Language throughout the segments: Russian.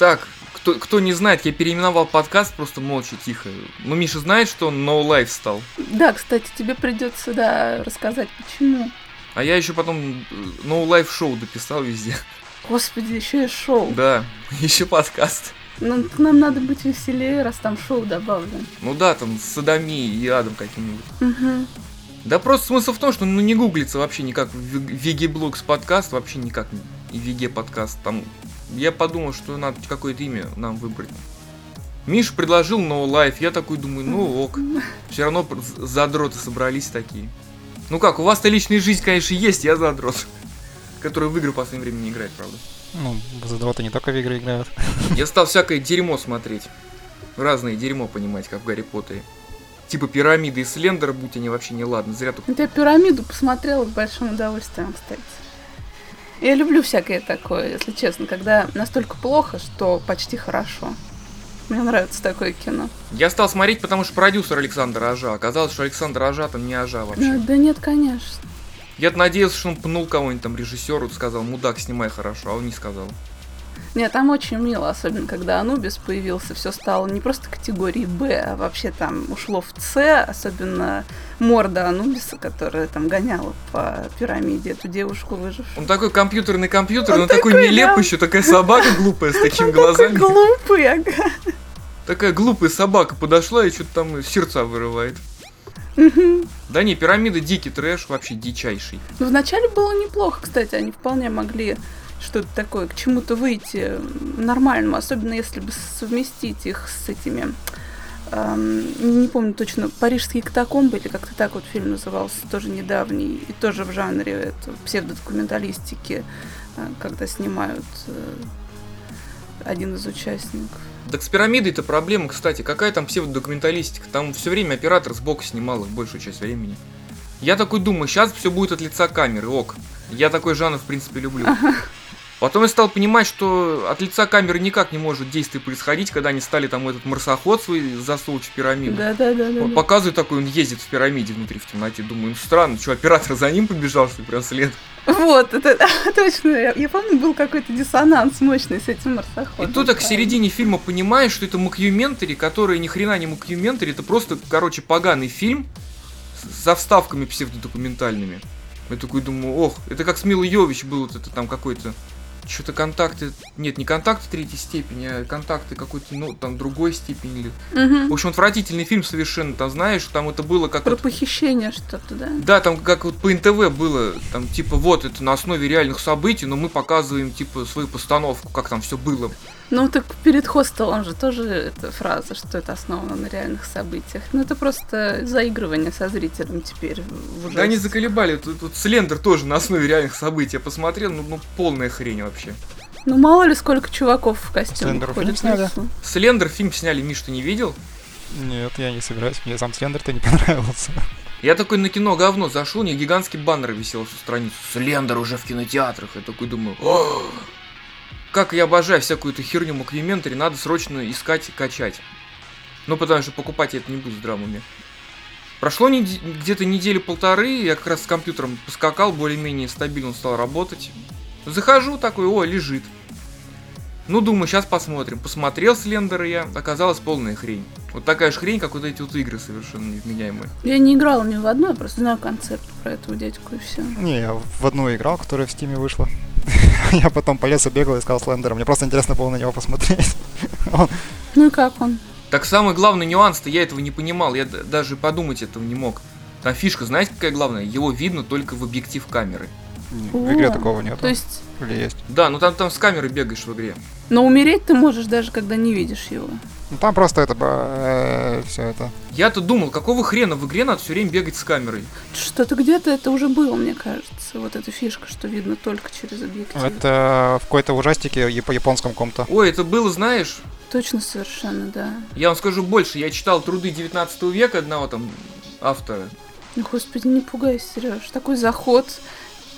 Так, кто, кто не знает, я переименовал подкаст просто молча, тихо. Ну, Миша знает, что он No Life стал. Да, кстати, тебе придется, да, рассказать, почему. А я еще потом э, No Life шоу дописал везде. Господи, еще и шоу. Да, еще подкаст. Ну, нам надо быть веселее, раз там шоу добавлено. Ну да, там с Садами и Адом каким-нибудь. Угу. Да просто смысл в том, что ну не гуглится вообще никак Виги-блогс подкаст, вообще никак и Виге подкаст. Там я подумал, что надо какое-то имя нам выбрать. Миша предложил No Life, я такой думаю, ну ок. Все равно задроты собрались такие. Ну как, у вас-то личная жизнь, конечно, есть, я задрот. Который в игры в последнее время не играет, правда. Ну, задроты не только в игры играют. Я стал всякое дерьмо смотреть. Разное дерьмо, понимать, как в Гарри Поттере. Типа пирамиды и Слендер, будь они вообще не ладно. Зря тут... Я пирамиду посмотрела с большим удовольствием, кстати. Я люблю всякое такое, если честно, когда настолько плохо, что почти хорошо. Мне нравится такое кино. Я стал смотреть, потому что продюсер Александр Ажа. Оказалось, что Александр Ажа там не Ажа вообще. Да, да нет, конечно. Я надеялся, что он пнул кого-нибудь там режиссеру, сказал, мудак, снимай хорошо, а он не сказал. Нет, там очень мило, особенно когда Анубис появился, все стало не просто категории Б, а вообще там ушло в С, особенно морда Анубиса, которая там гоняла по пирамиде эту девушку выжившую. Он такой компьютерный компьютер, он, он такой, такой нелеп еще, такая собака глупая с такими глазами. Такой глупый, ага. Такая глупая собака подошла и что-то там сердца вырывает. Да не, пирамида дикий трэш, вообще дичайший. Ну, вначале было неплохо, кстати, они вполне могли что-то такое, к чему-то выйти нормальному, особенно если бы совместить их с этими, эм, не помню точно, парижские катакомбы, или как-то так вот фильм назывался, тоже недавний, и тоже в жанре это, псевдодокументалистики, э, когда снимают э, один из участников. Так с пирамидой-то проблема, кстати. Какая там псевдодокументалистика? Там все время оператор сбоку снимал их большую часть времени. Я такой думаю, сейчас все будет от лица камеры, ок. Я такой жанр, в принципе, люблю. Ага. Потом я стал понимать, что от лица камеры никак не может действие происходить, когда они стали там этот марсоход свой засовывать в пирамиду. Да, да, да. да, Показывает такой, он ездит в пирамиде внутри в темноте. Думаю, ну странно, что оператор за ним побежал, что ли, прям след. Вот, это точно. Я, я помню, был какой-то диссонанс мощный с этим марсоходом. И тут так в середине фильма понимаешь, что это мокюментари, который ни хрена не мокюментари, это просто, короче, поганый фильм со вставками псевдодокументальными. Я такой думаю, ох, это как с Милой Йовович был вот это там какой-то что-то контакты, нет, не контакты третьей степени, а контакты какой-то, ну, там, другой степени. Угу. В общем, отвратительный фильм совершенно, там, знаешь, там это было как... Про вот... похищение что-то, да? Да, там как вот по НТВ было, там, типа, вот, это на основе реальных событий, но мы показываем, типа, свою постановку, как там все было. Ну, так перед хостелом же тоже эта фраза, что это основано на реальных событиях. Ну, это просто заигрывание со зрителем теперь в Да они заколебали. Тут, тут Слендер тоже на основе реальных событий. Я посмотрел, ну, ну полная хрень вообще. Ну, мало ли сколько чуваков в костюме Слендер фильм сняли? Слендер фильм сняли, Миш, ты не видел? Нет, я не собираюсь. Мне сам Слендер-то не понравился. Я такой на кино говно зашел, у них гигантский баннер висел всю страницу. Слендер уже в кинотеатрах. Я такой думаю, как я обожаю всякую эту херню мокюментари, надо срочно искать и качать. Ну, потому что покупать я это не буду срами. Прошло нед... где-то недели полторы, я как раз с компьютером поскакал, более-менее стабильно стал работать. Захожу такой, о, лежит. Ну, думаю, сейчас посмотрим. Посмотрел Слендера я, оказалась полная хрень. Вот такая же хрень, как вот эти вот игры совершенно невменяемые. Я не играл ни в одну, я просто знаю концепт про этого дядьку и все. Не, я в одну играл, которая в Стиме вышла. Я потом по лесу бегал и искал Слендера. Мне просто интересно было на него посмотреть. Ну и как он? Так самый главный нюанс-то я этого не понимал. Я даже подумать этого не мог. Там фишка, знаете, какая главная? Его видно только в объектив камеры. В игре такого нет. То есть... Или есть? Да, ну там, там с камеры бегаешь в игре. Но умереть ты можешь даже, когда не видишь его. Ну там просто это э, все это. Я-то думал, какого хрена в игре надо все время бегать с камерой. Что-то где-то это уже было, мне кажется. Вот эта фишка, что видно только через объектив. Это в какой-то ужастике по японском ком-то. Ой, это было, знаешь? Точно совершенно, да. Я вам скажу больше. Я читал труды 19 века одного там автора. Господи, не пугайся, Сереж. Такой заход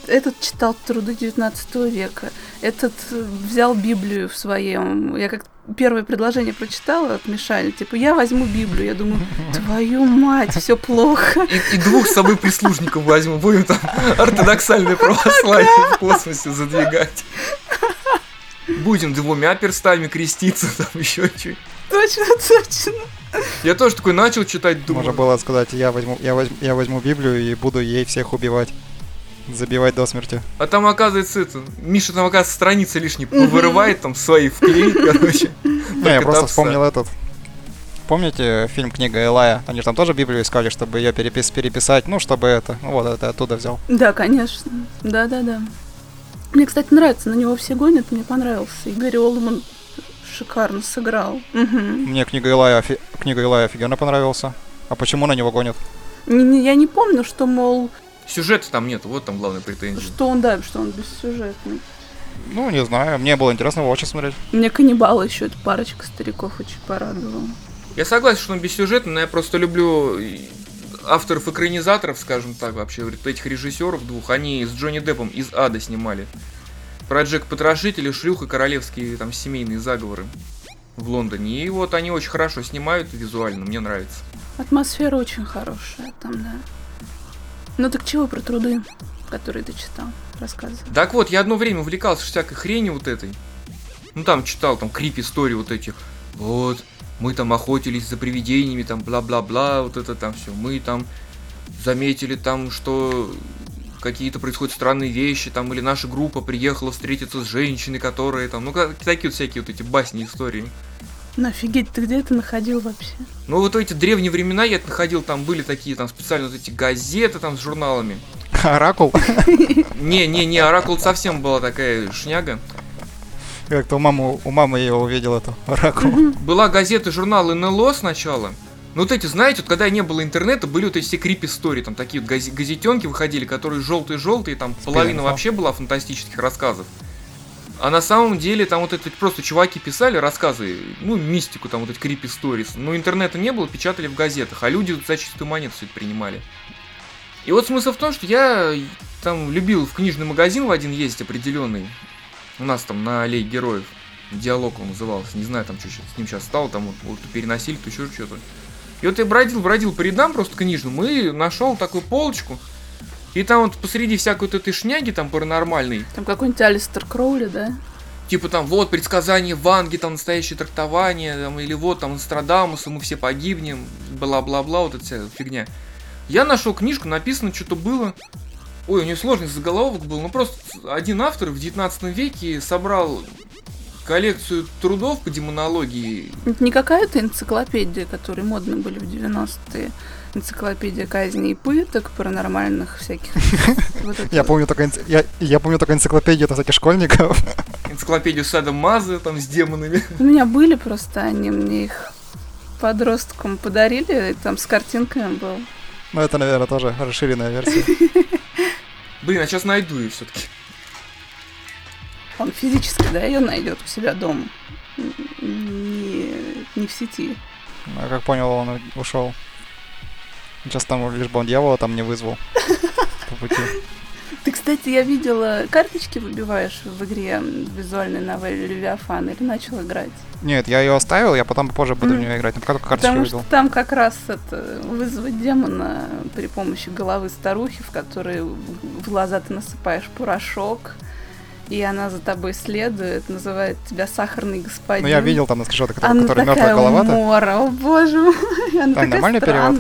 этот читал труды 19 века, этот э, взял Библию в своем. Я как первое предложение прочитала от Мишани, типа, я возьму Библию. Я думаю, твою мать, все плохо. И, и двух с собой прислужников возьму, будем там ортодоксальное православие в космосе задвигать. Будем двумя перстами креститься, там еще чуть. Точно, точно. Я тоже такой начал читать, думаю. Можно было сказать, я возьму, я возьму, я возьму Библию и буду ей всех убивать. Забивать до смерти. А там оказывается это, Миша там оказывается страницы лишние вырывает, там свои вклеит, короче. Не, я просто вспомнил этот. Помните фильм «Книга Элая»? Они же там тоже Библию искали, чтобы ее перепис переписать, ну, чтобы это... Ну, вот это оттуда взял. Да, конечно. Да, да, да. Мне, кстати, нравится, на него все гонят, мне понравился. И Гарри Олдман шикарно сыграл. Мгм. Мне книга Элая, офи- книга Элая офигенно понравился. А почему на него гонят? Не- не- Я не помню, что, мол, Сюжета там нет, вот там главная претензия. что он, да, что он бессюжетный. Ну, не знаю, мне было интересно его очень смотреть. Мне каннибалы еще эта парочка стариков очень порадовала. Я согласен, что он бессюжетный, но я просто люблю и авторов экранизаторов, скажем так, вообще, вот этих режиссеров двух, они с Джонни Деппом из Ада снимали. Про Джек Потрошителя, Шлюх и королевские там семейные заговоры в Лондоне. И вот они очень хорошо снимают визуально, мне нравится. Атмосфера очень хорошая там, да. Ну так чего про труды, которые ты читал? Рассказывай. Так вот, я одно время увлекался всякой хренью вот этой. Ну там читал там крип истории вот эти. Вот, мы там охотились за привидениями, там бла-бла-бла, вот это там все. Мы там заметили там, что какие-то происходят странные вещи, там, или наша группа приехала встретиться с женщиной, которая там, ну, такие вот всякие вот эти басни, истории. Ну офигеть, ты где это находил вообще? Ну, вот в эти древние времена я находил, там были такие, там, специально вот эти газеты, там, с журналами. Оракул? Не-не-не, Оракул совсем была такая шняга. Как-то у мамы, у мамы я его увидел, эту Оракул. Была газета, журнал НЛО сначала. Ну вот эти, знаете, вот когда не было интернета, были вот эти все крипи истории, там такие вот газетенки выходили, которые желтые-желтые, там половина вообще была фантастических рассказов. А на самом деле там вот это просто чуваки писали рассказы, ну, мистику, там вот эти крипи stories. Но интернета не было, печатали в газетах, а люди за чистую монету все это принимали. И вот смысл в том, что я там любил в книжный магазин в один ездить определенный. У нас там на аллее героев. Диалог он назывался. Не знаю, там что с ним сейчас стало, там вот, вот переносили, то еще что-то. И вот я бродил, бродил по рядам просто книжным и нашел такую полочку. И там вот посреди всякой вот этой шняги там паранормальной, Там какой-нибудь Алистер Кроули, да? типа там вот предсказание Ванги, там настоящее трактование, там, или вот там Нострадамуса, мы все погибнем, бла-бла-бла, вот эта вся фигня. Я нашел книжку, написано, что-то было. Ой, у нее сложный заголовок был, ну просто один автор в 19 веке собрал коллекцию трудов по демонологии. Это не какая-то энциклопедия, которые модны были в 90-е. Энциклопедия казней и пыток, паранормальных всяких. Я помню только, я, помню только энциклопедию это всяких школьников. Энциклопедию Сада Маза там с демонами. У меня были просто, они мне их подросткам подарили, и там с картинками был. Ну, это, наверное, тоже расширенная версия. Блин, а сейчас найду ее все-таки. Он физически, да, ее найдет у себя дома. Не, не в сети. Ну, я как понял, он ушел. Сейчас там лишь бы он дьявола там не вызвал. По пути. Ты, кстати, я видела, карточки выбиваешь в игре визуальной новелле Левиафан или начал играть? Нет, я ее оставил, я потом позже буду в Мгм. нее играть. Ну, пока только карточки Потому видел. что там как раз это вызвать демона при помощи головы старухи, в которой в глаза ты насыпаешь порошок, и она за тобой следует, называет тебя сахарный господин. Ну, я видел там на скриншотах, который, Она который такая мертвая голова умора, о боже мой, она такая нормальный перевод?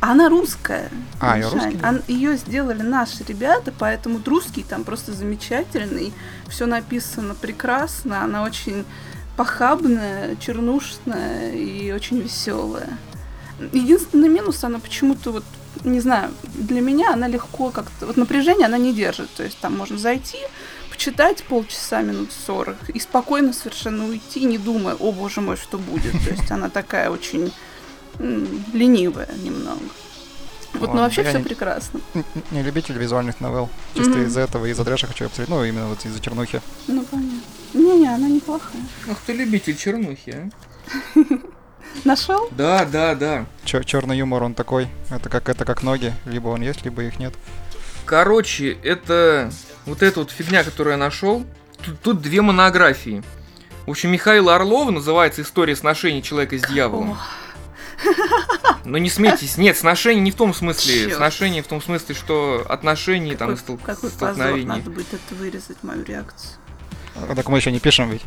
Она русская. А, Мишань. русский? Ан- Ее сделали наши ребята, поэтому русский там просто замечательный. Все написано прекрасно. Она очень похабная, чернушная и очень веселая. Единственный минус, она почему-то вот, не знаю, для меня она легко как-то... Вот напряжение она не держит. То есть там можно зайти, почитать полчаса, минут 40 и спокойно совершенно уйти, не думая, о боже мой, что будет. То есть она такая очень ленивая немного. Вот, Ладно, ну вообще все не- прекрасно. Не любитель визуальных новелл. Чисто из-за этого, из-за трэша хочу обсудить. Ну, именно вот из-за чернухи. Ну понятно. Не-не, она неплохая. Ах ты любитель чернухи, а? Нашел? Да, да, да. черный юмор, он такой. Это как это как ноги. Либо он есть, либо их нет. Короче, это вот эта вот фигня, которую я нашел. Тут, тут две монографии. В общем, Михаила Орлова называется «История сношений человека с дьяволом». Но не смейтесь, нет, сношение не в том смысле, Чёрт. сношение в том смысле, что отношения там какой, стол- какой позор, столкновения. надо будет это вырезать, мою реакцию. Так мы еще не пишем ведь.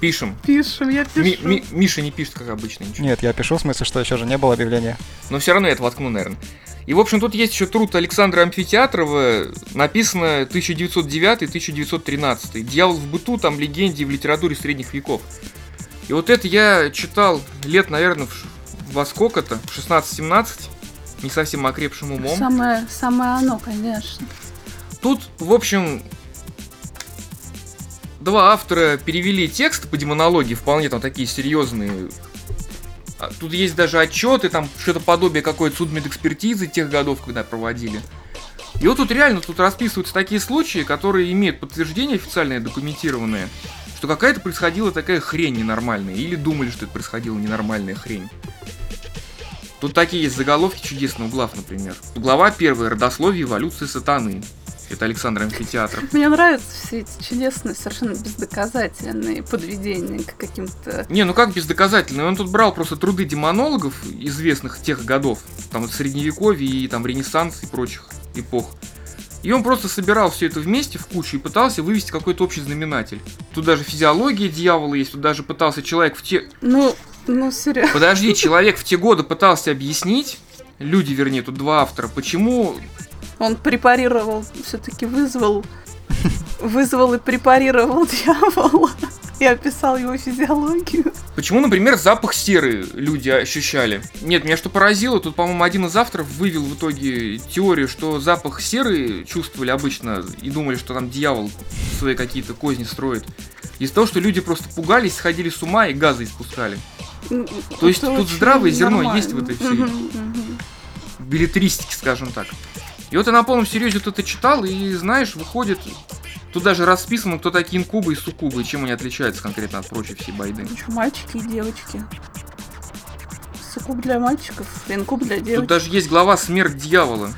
Пишем. Пишем, я Ми- пишу. Ми- Миша не пишет, как обычно, ничего. Нет, я пишу, в смысле, что еще же не было объявления. Но все равно я это воткну, наверное. И, в общем, тут есть еще труд Александра Амфитеатрова, написано 1909-1913. «Дьявол в быту», там легенде в литературе средних веков. И вот это я читал лет, наверное, в во сколько-то, в 16-17, не совсем окрепшим умом. Самое, самое оно, конечно. Тут, в общем, два автора перевели текст по демонологии, вполне там такие серьезные. А Тут есть даже отчеты, там что-то подобие какой-то судмедэкспертизы тех годов, когда проводили. И вот тут реально тут расписываются такие случаи, которые имеют подтверждение официальное, документированное, что какая-то происходила такая хрень ненормальная, или думали, что это происходила ненормальная хрень. Тут такие есть заголовки чудесные у глав, например. Глава первая. Родословие эволюции сатаны. Это Александр Амфитеатров. Мне нравятся все эти чудесные, совершенно бездоказательные подведения к каким-то... Не, ну как бездоказательно? Он тут брал просто труды демонологов, известных тех годов, там вот средневековье и там Ренессанс и прочих эпох. И он просто собирал все это вместе в кучу и пытался вывести какой-то общий знаменатель. Тут даже физиология дьявола есть, тут даже пытался человек в те... Ну, ну, серьезно. Подожди, человек в те годы пытался объяснить, люди, вернее, тут два автора, почему Он препарировал, все-таки вызвал, вызвал и препарировал дьявола. И описал его физиологию. Почему, например, запах серы люди ощущали? Нет, меня что поразило, тут, по-моему, один из авторов вывел в итоге теорию, что запах серы чувствовали обычно и думали, что там дьявол свои какие-то козни строит. Из-за того, что люди просто пугались, сходили с ума и газы испускали. То есть тут здравое зерно нормально. есть в этой всей мгм. билетристике, скажем так. И вот я на полном серьезе вот это читал, и знаешь, выходит, тут даже расписано, кто такие инкубы и суккубы, и чем они отличаются конкретно от прочей всей байды. Мальчики и девочки. Суккуб для мальчиков, инкуб для Тут девочек. даже есть глава «Смерть дьявола».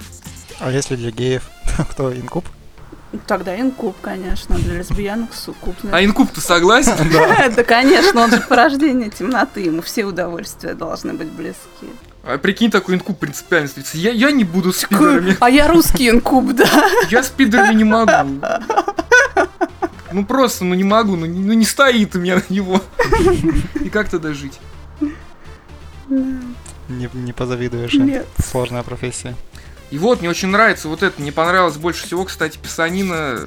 А если для геев? Кто, инкуб? Тогда инкуб, конечно, для лесбиянок суккуб. А инкуб ты согласен? Да, конечно, он же порождение темноты, ему все удовольствия должны быть близки. А прикинь, такой инкуб принципиально стоит. Я, я не буду с Такой, пидорами. А я русский инкуб, да. Я с пидорами не могу. Ну просто, ну не могу, ну, не- ну не стоит у меня на него. И как тогда жить? Не, не позавидуешь. им. Нет. Сложная профессия. И вот, мне очень нравится вот это. Мне понравилось больше всего, кстати, писанина.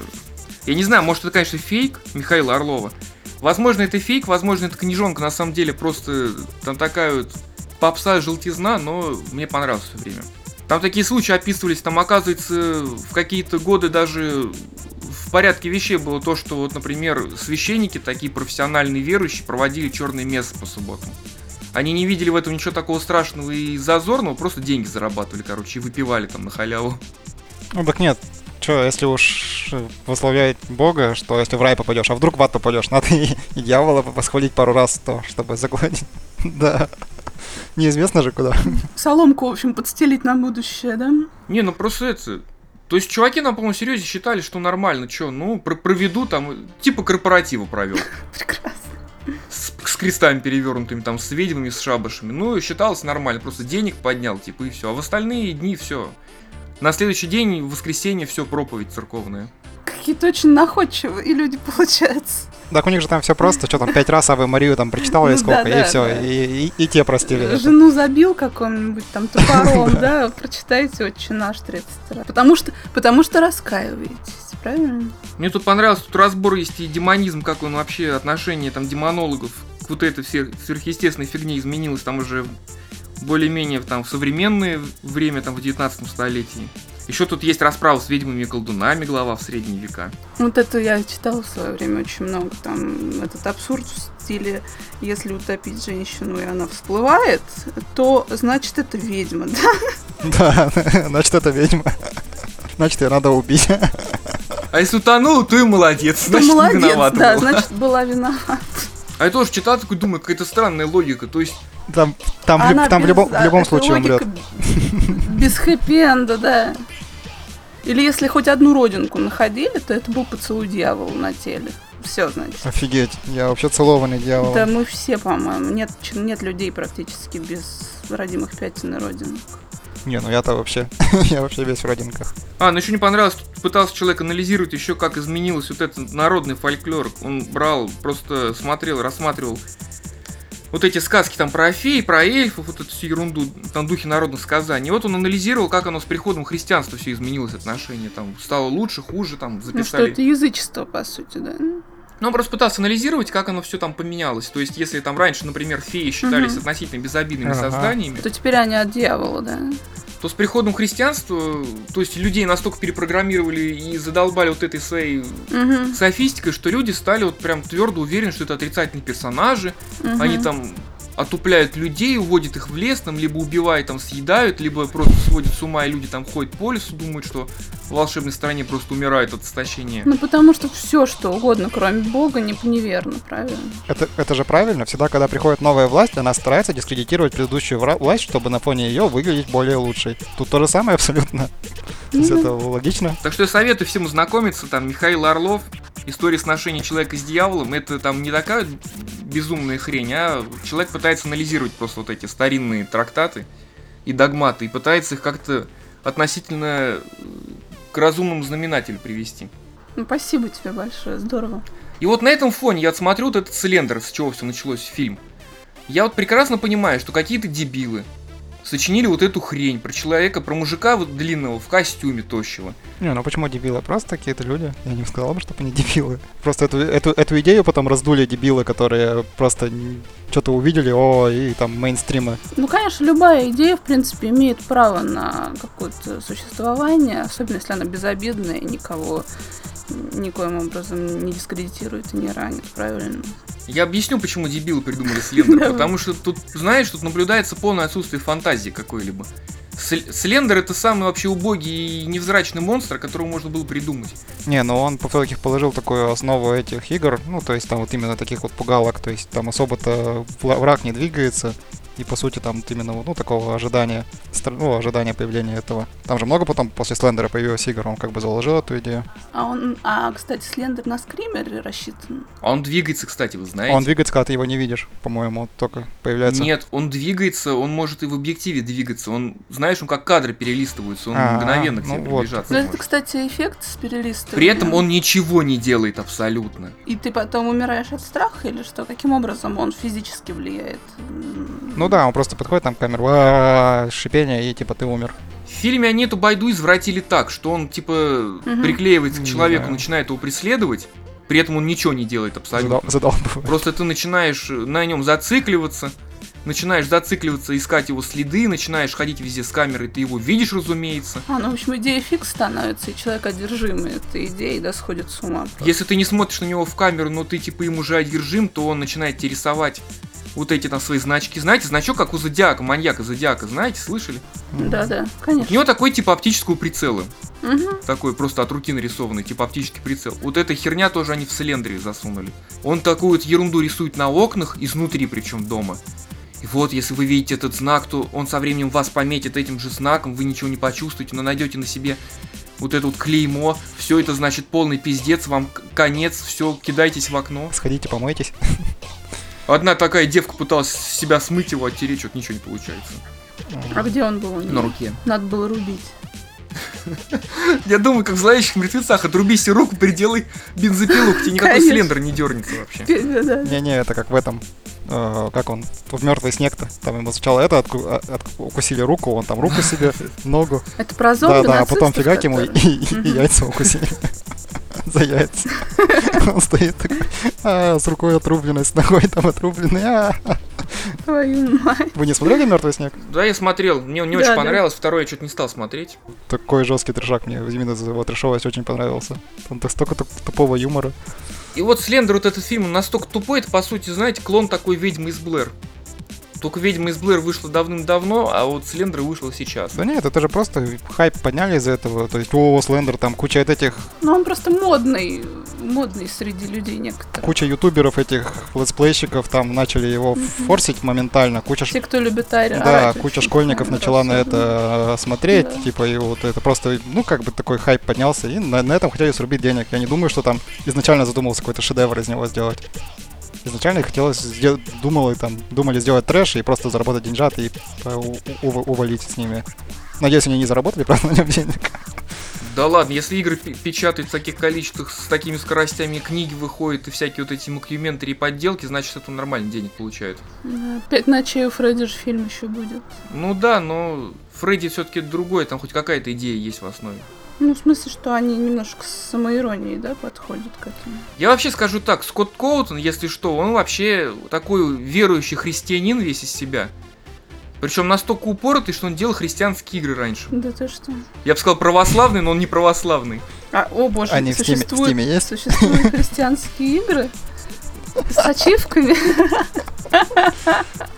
Я не знаю, может это, конечно, фейк Михаила Орлова. Возможно, это фейк, возможно, это книжонка на самом деле просто там такая вот попса желтизна, но мне понравилось все время. Там такие случаи описывались, там оказывается в какие-то годы даже в порядке вещей было то, что вот, например, священники, такие профессиональные верующие, проводили черные мессы по субботам. Они не видели в этом ничего такого страшного и зазорного, просто деньги зарабатывали, короче, и выпивали там на халяву. Ну так нет. Че, если уж восславлять Бога, что если в рай попадешь, а вдруг в ад попадешь, надо и, и дьявола восхвалить пару раз, то, чтобы загладить. Да. Неизвестно же куда. Соломку, в общем, подстелить на будущее, да? Не, ну просто это... То есть чуваки на полном серьезе считали, что нормально, что, ну, про- проведу там, типа корпоратива провел. Прекрасно. С, с крестами перевернутыми, там, с ведьмами, с шабашами. Ну, и считалось нормально, просто денег поднял, типа, и все. А в остальные дни все. На следующий день, в воскресенье, все, проповедь церковная. Какие-то очень находчивые люди, получается. Так у них же там все просто, что там, пять раз Авы Марию там прочитал или Ну сколько, и все, и, те простили. Жену забил каком-нибудь там топором, да, прочитайте «Отче наш» 30 раз. Потому что, потому что раскаиваетесь, правильно? Мне тут понравился, тут разбор есть и демонизм, как он вообще, отношение там демонологов к вот этой всех сверхъестественной фигне изменилось там уже более-менее там в современное время, там в 19 столетии. Еще тут есть расправа с ведьмами и колдунами, глава в средние века. Вот это я читала в свое время очень много. Там этот абсурд в стиле, если утопить женщину и она всплывает, то значит это ведьма, да? Да, значит это ведьма. Значит ее надо убить. А если утонул, то и молодец, То значит не молодец, виновата да, была. значит была виновата. А я тоже читал, такой думаю, какая-то странная логика. То есть, Там, там, в, там в без- любом, в а, любом это случае умрет. Без хэппи-энда, да. Или если хоть одну родинку находили, то это был поцелуй дьявола на теле. Все, значит. Офигеть, я вообще целованный дьявол. Да мы все, по-моему. Нет, нет людей практически без родимых пятен и родинок. Не, ну я-то вообще, я вообще весь в родинках. А, ну еще не понравилось, тут пытался человек анализировать еще, как изменилось вот этот народный фольклор. Он брал, просто смотрел, рассматривал вот эти сказки там про фей, про эльфов, вот эту всю ерунду, там духе народных сказаний. И вот он анализировал, как оно с приходом христианства все изменилось отношение, там стало лучше, хуже, там Ну что, записали. это язычество, по сути, да? Ну, он просто пытался анализировать, как оно все там поменялось. То есть, если там раньше, например, феи считались Мгм. относительно безобидными Ага. созданиями, То теперь они от дьявола, да? то с приходом христианства, то есть людей настолько перепрограммировали и задолбали вот этой своей Угу. софистикой, что люди стали вот прям твердо уверены, что это отрицательные персонажи, они там отупляют людей, уводят их в лес, там, либо убивают, там, съедают, либо просто сводят с ума, и люди там ходят по лесу, думают, что в волшебной стране просто умирают от истощения. Ну, потому что все, что угодно, кроме Бога, не, неверно, правильно? Это, это же правильно. Всегда, когда приходит новая власть, она старается дискредитировать предыдущую власть, чтобы на фоне ее выглядеть более лучшей. Тут то же самое абсолютно. То есть это логично. Так что я советую всем ознакомиться, там, Михаил Орлов, История сношения человека с дьяволом, это там не такая безумная хрень, а человек пытается анализировать просто вот эти старинные трактаты и догматы, и пытается их как-то относительно э, к разумному знаменателю привести. Ну, спасибо тебе большое, здорово. И вот на этом фоне я смотрю вот этот Слендер, с чего все началось фильм. Я вот прекрасно понимаю, что какие-то дебилы сочинили вот эту хрень про человека, про мужика вот длинного в костюме тощего. Не, ну почему дебилы? Просто какие-то люди. Я не сказал бы, что они дебилы. Просто эту, эту, эту идею потом раздули дебилы, которые просто что-то увидели, о, и там мейнстримы. Ну, конечно, любая идея, в принципе, имеет право на какое-то существование, особенно если она безобидная и никого никоим образом не дискредитирует и не ранит, правильно? Я объясню, почему дебилы придумали Слендер. Потому что тут, знаешь, тут наблюдается полное отсутствие фантазии какой-либо. Сл- Слендер это самый вообще убогий и невзрачный монстр, которого можно было придумать. Не, ну он по-факту положил такую основу этих игр, ну, то есть там вот именно таких вот пугалок, то есть там особо-то враг не двигается, и по сути там вот именно, ну, такого ожидания, стр- ну, ожидания появления этого. Там же много потом после Слендера появилось игр, он как бы заложил эту идею. А он, а, кстати, Слендер на скримере рассчитан. А он двигается, кстати, вы знаете. Он двигается, когда ты его не видишь, по-моему, только появляется. Нет, он двигается, он может и в объективе двигаться. Он, знаешь, он как кадры перелистываются, он А, мгновенно к ну тебе вот. приближаться Ну, это, кстати, эффект с перелистом. При этом он ничего не делает абсолютно. И ты потом умираешь от страха или что? Каким образом он физически влияет? М, Ну да, он просто подходит, там камера, «Ва-а-а», шипение, и типа ты умер. В фильме они эту байду извратили так, что он, типа, Мгм. приклеивается к человеку, начинает его преследовать, при этом он ничего не делает абсолютно. Задал, задалбывает. Просто ты начинаешь на нем зацикливаться, начинаешь зацикливаться, искать его следы, начинаешь ходить везде с камерой, ты его видишь, разумеется. А, ну, в общем, идея фикс становится, и человек одержимый этой идеей, да, сходит с ума. просто. Если ты не смотришь на него в камеру, но ты типа им уже одержим, то он начинает тебе рисовать вот эти там свои значки. Знаете, значок как у Зодиака, маньяка Зодиака, знаете, слышали? Да-да, У конечно. него такой типа оптического прицела. Мгм. Такой просто от руки нарисованный, типа оптический прицел. Вот эта херня тоже они в Слендере засунули. Он такую вот ерунду рисует на окнах, изнутри причем дома. И вот, если вы видите этот знак, то он со временем вас пометит этим же знаком, вы ничего не почувствуете, но найдете на себе вот это вот клеймо, все это значит полный пиздец, вам конец, все, кидайтесь в окно. Сходите, помойтесь. Одна такая девка пыталась себя смыть его, оттереть, что-то ничего не получается. А где он был? На руке. Надо было рубить. Я думаю, как в зловещих мертвецах, отруби себе руку, переделай бензопилу, к тебе никакой Конечно. слендер не дернется вообще. Не-не, это как в этом, э, как он, в мертвый снег-то. Там ему сначала это отку- а- от- укусили руку, он там руку себе, ногу. Это про зомби Да-да, а потом нацистов, фигак ему и, и- яйца укусили. За яйца. Он стоит такой, «А, с рукой отрубленной, с ногой там отрубленной. а». Твою мать. Вы не смотрели «Мертвый снег»? Да, я смотрел, мне не Да, очень да. понравилось, второй я что-то не стал смотреть. Такой жесткий трешак мне именно за его трешовость очень понравился. Там так столько туп- тупого юмора. И вот Слендер, вот этот фильм, он настолько тупой, это, по сути, знаете, клон такой ведьмы из Блэр. Только ведьма из Блэр вышла давным-давно, а вот Слендер вышел сейчас. Да нет, это же просто хайп подняли из-за этого. То есть, о, Слендер, там куча вот этих, Ну, он просто модный. Модный среди людей некоторых. куча ютуберов этих летсплейщиков там начали его форсить моментально. Куча Те, кто любит Ари. Да, орать куча школьников начала на это смотреть, Да. типа, и вот это просто, ну, как бы такой хайп поднялся, и на, на этом хотели срубить денег. Я не думаю, что там изначально задумался какой-то шедевр из него сделать. Изначально хотелось сделать, думали там, думали сделать трэш и просто заработать деньжат и увалить с ними. Надеюсь, они не заработали, правда, на нем денег. Да ладно, если игры пе- печатают в таких количествах, с такими скоростями, книги выходят и всякие вот эти мокюментари и подделки, значит, это нормально денег получают. Да, Пять ночей у Фредди же фильм еще будет. Ну да, но Фредди все-таки другой, там хоть какая-то идея есть в основе. Ну, в смысле, что они немножко с самоиронией, да, подходят к этому. Я вообще скажу так, Скотт Коутон, если что, он вообще такой верующий христианин весь из себя. Причем настолько упоротый, что он делал христианские игры раньше. Да ты что? Я бы сказал православный, но он не православный. А, о боже, Они в Steam, в существуют, Steam есть? существуют христианские игры с ачивками.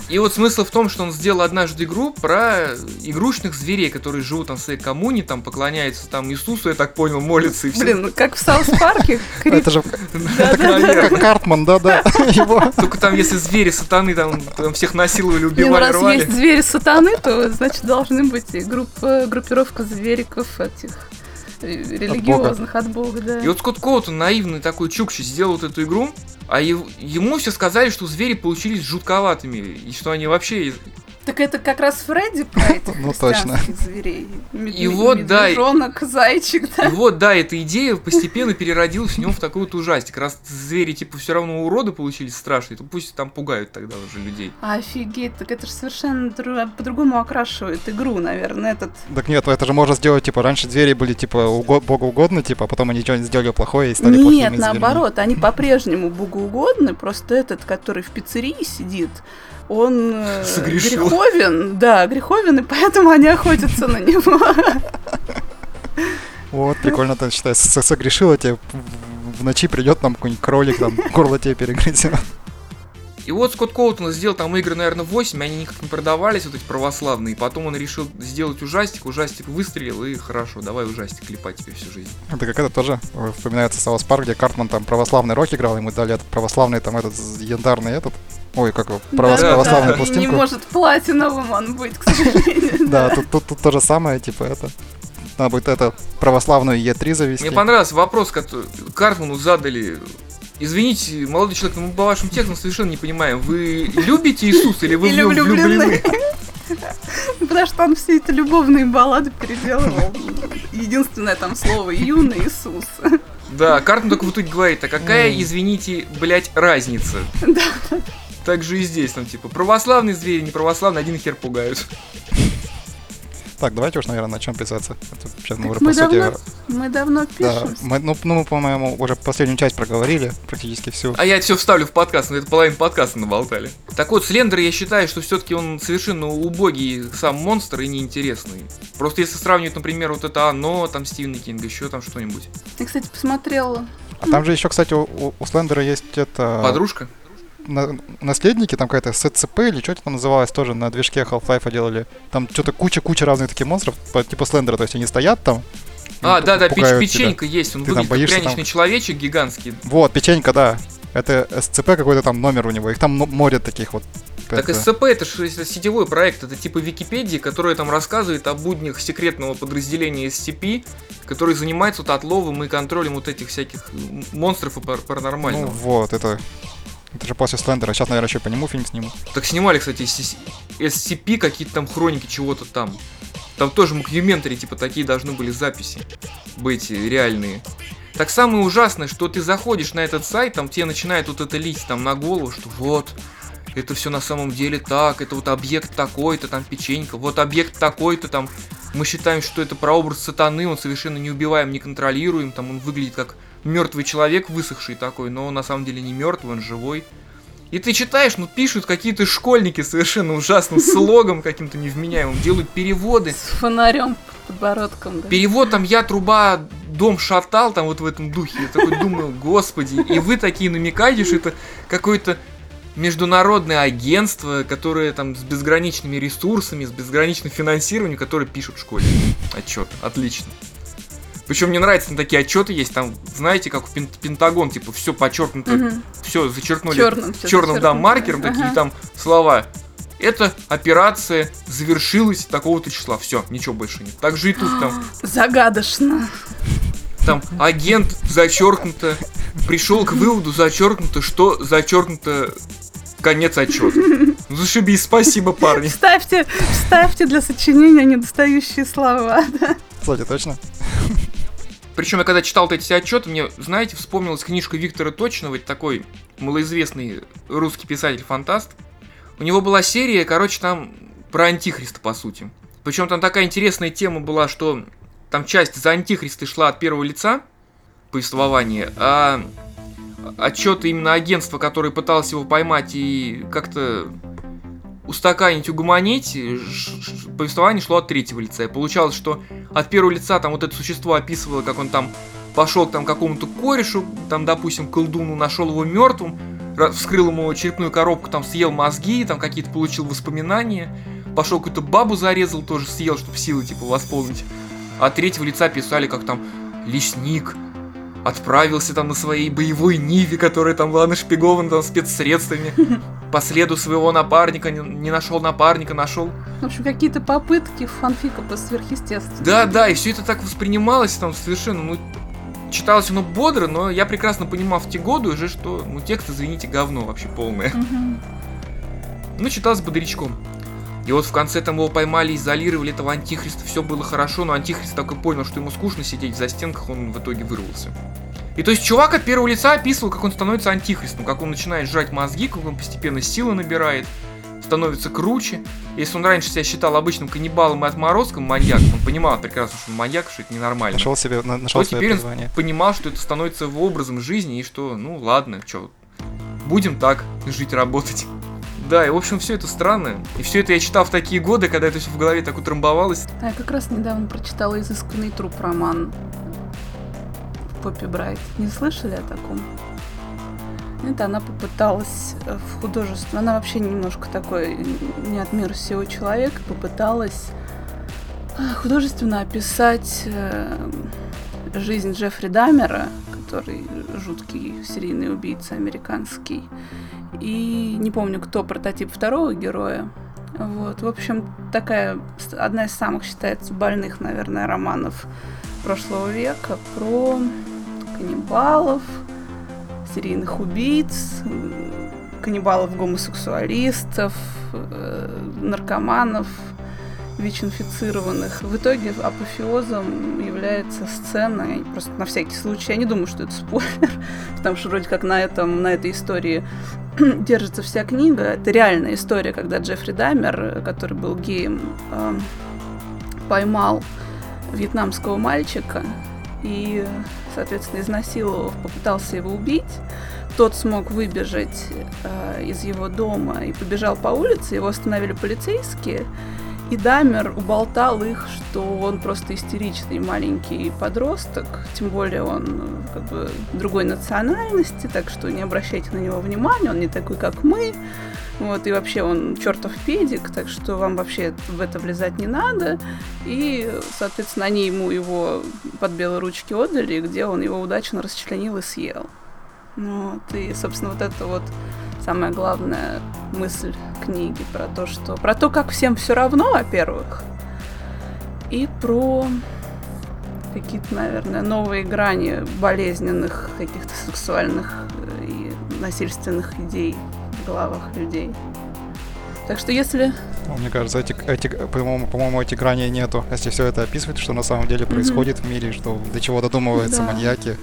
И вот смысл в том, что он сделал однажды игру про игрушечных зверей, которые живут там в своей коммуне, там поклоняются там Иисусу, я так понял, молятся и все. Блин, ну как в Саус Парке. Это же как Картман, да-да. Только там, если звери сатаны там, всех насиловали, Блин, убивали, раз рвали. есть звери сатаны, то значит должны быть и группа, группировка звериков этих э, религиозных от Бога, да. И вот Скотт Коутон, наивный такой чукчи, сделал вот эту игру, а ему все сказали, что звери получились жутковатыми, и что они вообще... Так это как раз Фредди про этих Ну, точно. зверей. Мед- И вот, да, зайчик, да. И вот, да, эта идея постепенно переродилась в нем в такой вот ужастик. Раз звери, типа, все равно уроды получились страшные, то пусть там пугают тогда уже людей. Офигеть, так это же совершенно дру- по-другому окрашивает игру, наверное, этот. Так нет, это же можно сделать, типа, раньше звери были, типа, уго- богоугодны, типа, а потом они что-нибудь сделали плохое и стали Нет, наоборот, они по-прежнему богоугодны, просто этот, который в пиццерии сидит, он э, Согрешил. греховен, да, греховен, и поэтому они охотятся на него. Вот, прикольно, ты считай, с- согрешила тебе, в- ночи придет там какой-нибудь кролик, там, горло тебе перегрызет. И вот Скотт Коутон сделал там игры, наверное, 8, они никак не продавались, вот эти православные. И потом он решил сделать ужастик, ужастик выстрелил, и хорошо, давай ужастик клепать тебе всю жизнь. Это как это тоже э, вспоминается South Park, где Картман там православный рок играл, ему дали этот православный там этот янтарный этот, ой, как его, право- Да, православную да. Не пластинку. может платиновым он быть, к сожалению. Да, тут, тут, тут то же самое, типа это. Надо будет это православную E3 завести. Мне понравился вопрос, который Картману задали. Извините, молодой человек, но мы по вашим текстам совершенно не понимаем. Вы любите Иисуса или вы в влюблены? Потому что он все эти любовные баллады переделывал. Единственное там слово «юный Иисус». Да, Картман только в итоге говорит, а какая, извините, блять, разница? Так же и здесь, там, типа, православные звери, не православные, один хер пугают. Так, давайте уж, наверное, начнем писаться. Это Сейчас мы уже, мы по сути, давно Мы давно да, пишем. мы, ну, ну, мы, по-моему, уже последнюю часть проговорили, практически всю. А я все вставлю в подкаст, но это половина подкаста наболтали. Так вот, Слендер, я считаю, что все-таки он совершенно убогий сам монстр и неинтересный. Просто если сравнивать, например, вот это оно, там Стивена Кинга, еще там что-нибудь. Я, кстати, посмотрела. А там же еще, кстати, у, у- у Слендера есть это... Подружка? На- наследники, там какая-то СЦП или что это там называлось, тоже на движке Half-Life делали. Там что-то куча-куча разных таких монстров, типа Слендера, то есть они стоят там. А, да, да, печ- тебя. печенька есть, он Ты там выглядит как боишься пряничный там- человечек гигантский. Вот, печенька, да. Это СЦП какой-то там номер у него. Их там мо- море таких вот. Так Это- СЦП это же сетевой проект, это типа Википедии, которая там рассказывает о буднях секретного подразделения SCP, который занимается вот отловом и контролем вот этих всяких монстров и пар- Ну паранормального. вот, это... Это же после Слендера. Сейчас, наверное, еще по нему фильм снимут. Так снимали, кстати, SC- SCP, какие-то там хроники чего-то там. Там тоже мокьюментари, типа такие должны были записи быть реальные. Так самое ужасное, что ты заходишь на этот сайт, там тебе начинает вот это лить там на голову, что вот, это все на самом деле так, это вот объект такой-то, там печенька, вот объект такой-то, там мы считаем, что это прообраз сатаны, он совершенно неубиваем, неконтролируем, там он выглядит как мертвый человек, высохший такой, но он на самом деле не мертвый, он живой. И ты читаешь, ну пишут какие-то школьники совершенно ужасным слогом каким-то невменяемым, делают переводы. С фонарем под подбородком, да. Перевод там я труба дом шатал, там вот в этом духе. Я такой думаю, господи, и вы такие намекаете, что это какое-то международное агентство, которое там с безграничными ресурсами, с безграничным финансированием, которое пишут в школе. Отчет. Отлично. Причем мне нравятся там такие отчеты есть, там, знаете, как в Пен- Пентагон, типа, все подчеркнуто, Мгм. все зачеркнули Чёрным всё черным, да, маркером, такие Ага. там слова. Эта операция завершилась такого-то числа. Все, ничего больше нет. Так же и тут там, Загадочно. там агент зачеркнуто, пришел к выводу зачеркнуто, что зачеркнуто Конец отчета. Ну, зашибись, спасибо, парни. Вставьте, вставьте для сочинения недостающие слова. да. Кстати, точно. Причем я когда читал эти отчеты, мне, знаете, вспомнилась книжка Виктора Точного, такой малоизвестный русский писатель-фантаст. У него была серия, короче, там про Антихриста, по сути. Причем там такая интересная тема была, что там часть за Антихриста шла от первого лица, повествования, а отчеты именно агентства, которое пыталось его поймать и как-то устаканить, угомонить, повествование шло от третьего лица. И получалось, что от первого лица там вот это существо описывало, как он там пошел там какому-то корешу, там, допустим, колдуну, нашел его мертвым, вскрыл ему черепную коробку, там съел мозги, там какие-то получил воспоминания, пошел какую-то бабу зарезал, тоже съел, чтобы силы типа восполнить. А третьего лица писали, как там лесник отправился там на своей боевой Ниве, которая там была нашпигована там спецсредствами. По следу своего напарника не, не нашел напарника, нашел. В общем, какие-то попытки фанфика по сверхъестественному. Да, да, и все это так воспринималось там совершенно, ну, читалось оно бодро, но я прекрасно понимал в те годы уже, что, ну, текст, извините, говно вообще полное. Мгм. Ну, читалось бодрячком. И вот в конце там его поймали, изолировали этого антихриста, все было хорошо, но антихрист так и понял, что ему скучно сидеть в застенках, он в итоге вырвался. И то есть чувак от первого лица описывал, как он становится антихристом, как он начинает жрать мозги, как он постепенно силы набирает, становится круче. Если он раньше себя считал обычным каннибалом и отморозком, маньяком, он понимал прекрасно, что он маньяк, что это ненормально. Нашел себе, на- нашел Вот свое теперь он понимал, что это становится его образом жизни, и что, ну ладно, что, будем так жить, работать. Да, и в общем все это странно. И все это я читал в такие годы, когда это все в голове так утрамбовалось. А я как раз недавно прочитала «Изысканный труп» роман Поппи Брайт. Не слышали о таком? Это она попыталась э, в художестве, она вообще немножко такой не от мира сего человек, попыталась э, художественно описать э, жизнь Джеффри Дамера, который жуткий серийный убийца американский. И не помню, кто прототип второго героя. Вот, в общем, такая одна из самых считается больных, наверное, романов прошлого века про каннибалов, серийных убийц, каннибалов-гомосексуалистов, э, наркоманов, ВИЧ-инфицированных. В итоге апофеозом является сцена, просто на всякий случай, я не думаю, что это спойлер, потому что вроде как на, этом, на этой истории держится вся книга. Это реальная история, когда Джеффри Дамер, который был геем, эм, поймал вьетнамского мальчика и, соответственно, изнасиловав, попытался его убить. Тот смог выбежать э, из его дома и побежал по улице, его остановили полицейские, и Дамер уболтал их, что он просто истеричный маленький подросток, тем более он как бы другой национальности, так что не обращайте на него внимания, он не такой, как мы. Вот, и вообще он чертов педик, так что вам вообще в это влезать не надо. И, соответственно, они ему его под белые ручки отдали, где он его удачно расчленил и съел. Вот, и, собственно, вот это вот самая главная мысль книги про то, что про то, как всем все равно, во-первых, и про какие-то, наверное, новые грани болезненных каких-то сексуальных э, и насильственных идей в головах людей. Так что если Ну, Мне кажется, эти, эти, по-моему, по-моему, эти грани нету. Если все это описывать, что на самом деле происходит в мире, что до чего додумываются Да. маньяки,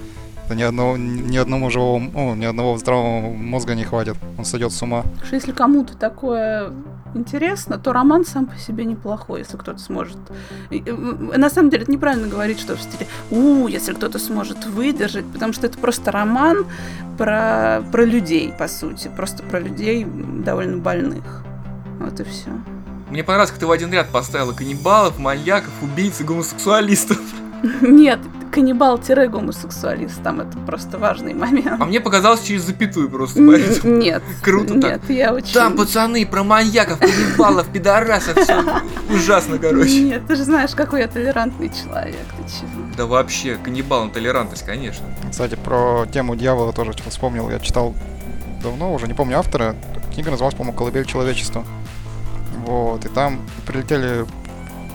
то ни одного, ни одному живого, ну, ни одного здравого мозга не хватит. Он сойдет с ума. что если кому-то такое интересно, то роман сам по себе неплохой, если кто-то сможет. И, э, На самом деле, это неправильно говорить, что в стиле «У, если кто-то сможет выдержать», потому что это просто роман про, про людей, по сути, просто про людей довольно больных. Вот и все. Мне понравилось, как ты в один ряд поставила каннибалов, маньяков, убийц и гомосексуалистов. Нет, каннибал-гомосексуалист, там это просто важный момент. А мне показалось через запятую просто, поэтому. Нет, Круто так. нет, я очень... Там пацаны про маньяков, каннибалов, пидорасов, все ужасно, короче. Нет, ты же знаешь, какой я толерантный человек, ты чего? Да вообще, каннибал, толерантность, конечно. Кстати, про тему дьявола тоже вспомнил. Я читал давно уже, не помню автора. Книга называлась, по-моему, «Колыбель человечества». Вот, и там прилетели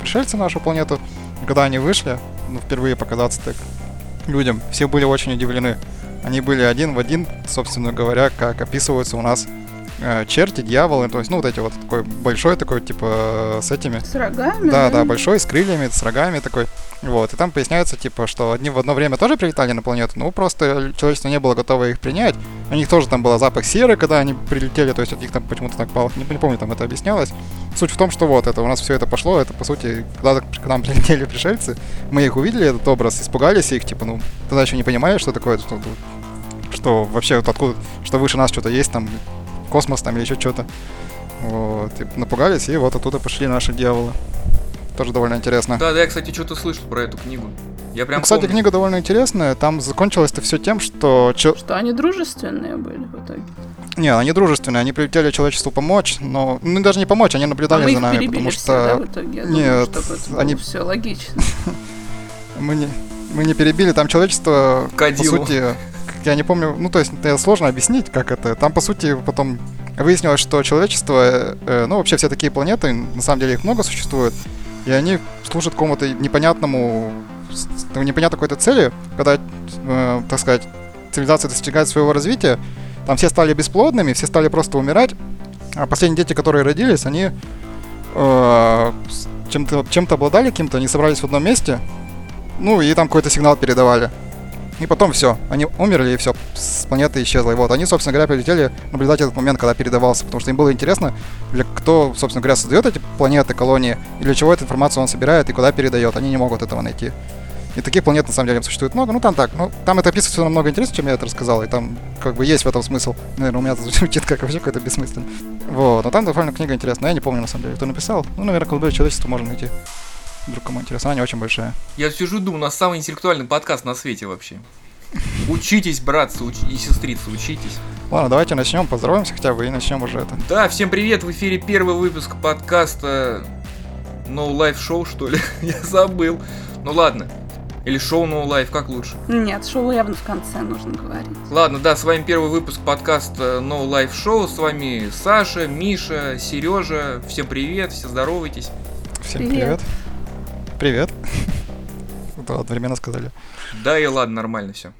пришельцы на нашу планету. Когда они вышли, ну, впервые показаться так людям, все были очень удивлены. Они были один в один, собственно говоря, как описываются у нас э, черти, дьяволы, то есть, ну, вот эти вот такой большой такой, типа, с этими. С рогами? Да, да, большой, с крыльями, с рогами такой. Вот, и там поясняется, типа, что одни в одно время тоже прилетали на планету, ну, просто человечество не было готово их принять. У них тоже там был запах серы, когда они прилетели, то есть от них там почему-то так пало, не, не помню, там это объяснялось. Суть в том, что вот, это у нас все это пошло, это, по сути, когда к нам прилетели пришельцы, мы их увидели, этот образ, испугались их, типа, ну, тогда еще не понимали, что такое, что, что вообще вот откуда, что выше нас что-то есть, там, космос там или еще что-то. Вот, и напугались, и вот оттуда пошли наши дьяволы. Тоже довольно интересно. Да, да, я, кстати, что-то слышал про эту книгу. Я прям Ну, кстати, помню. книга довольно интересная. Там закончилось-то все тем, что... Что они дружественные были в итоге. Не, они дружественные, они прилетели человечеству помочь, но... Ну, даже не помочь, они А наблюдали мы за нами, потому все, что... да, в итоге? Я думаю, Нет, чтобы это было они- все логично. Мы не, мы не перебили, там человечество, Кадило. по сути, я не помню, ну, то есть, это сложно объяснить, как это. Там, по сути, потом выяснилось, что человечество, э, ну, вообще все такие планеты, на самом деле их много существует, и они служат какому-то непонятному, непонятной какой-то цели, когда, э, так сказать, цивилизация достигает своего развития, там все стали бесплодными, все стали просто умирать, а последние дети, которые родились, они э, чем-то чем обладали каким-то, они собрались в одном месте, ну, и там какой-то сигнал передавали. И потом все, они умерли, и все, с планеты исчезла. И вот они, собственно говоря, прилетели наблюдать этот момент, когда передавался, потому что им было интересно, для кто, собственно говоря, создает эти планеты, колонии, и для чего эту информацию он собирает и куда передает. Они не могут этого найти. И таких планет на самом деле существует много. Ну там так, ну там это описывается намного интереснее, чем я это рассказал. И там как бы есть в этом смысл. Наверное, у меня это звучит как вообще какой-то бессмысленно. Вот, но там довольно книга интересная. Я не помню на самом деле, кто написал. Ну, наверное, колыбель человечества можно найти. Вдруг кому интересно. Она не очень большая. Я сижу, думаю, у нас самый интеллектуальный подкаст на свете вообще. Учитесь, братцы уч- и сестрицы, учитесь. Ладно, давайте начнем, поздороваемся хотя бы и начнем уже это. Да, всем привет, в эфире первый выпуск подкаста No Life Show, что ли? Я забыл. Ну ладно. Или шоу No Life, как лучше? Нет, шоу явно в конце нужно говорить. Ладно, да, с вами первый выпуск подкаста No Life Show. С вами Саша, Миша, Сережа. Всем привет, все здоровайтесь. Всем Привет. привет. Привет. Да, одновременно сказали. Да и ладно, нормально все.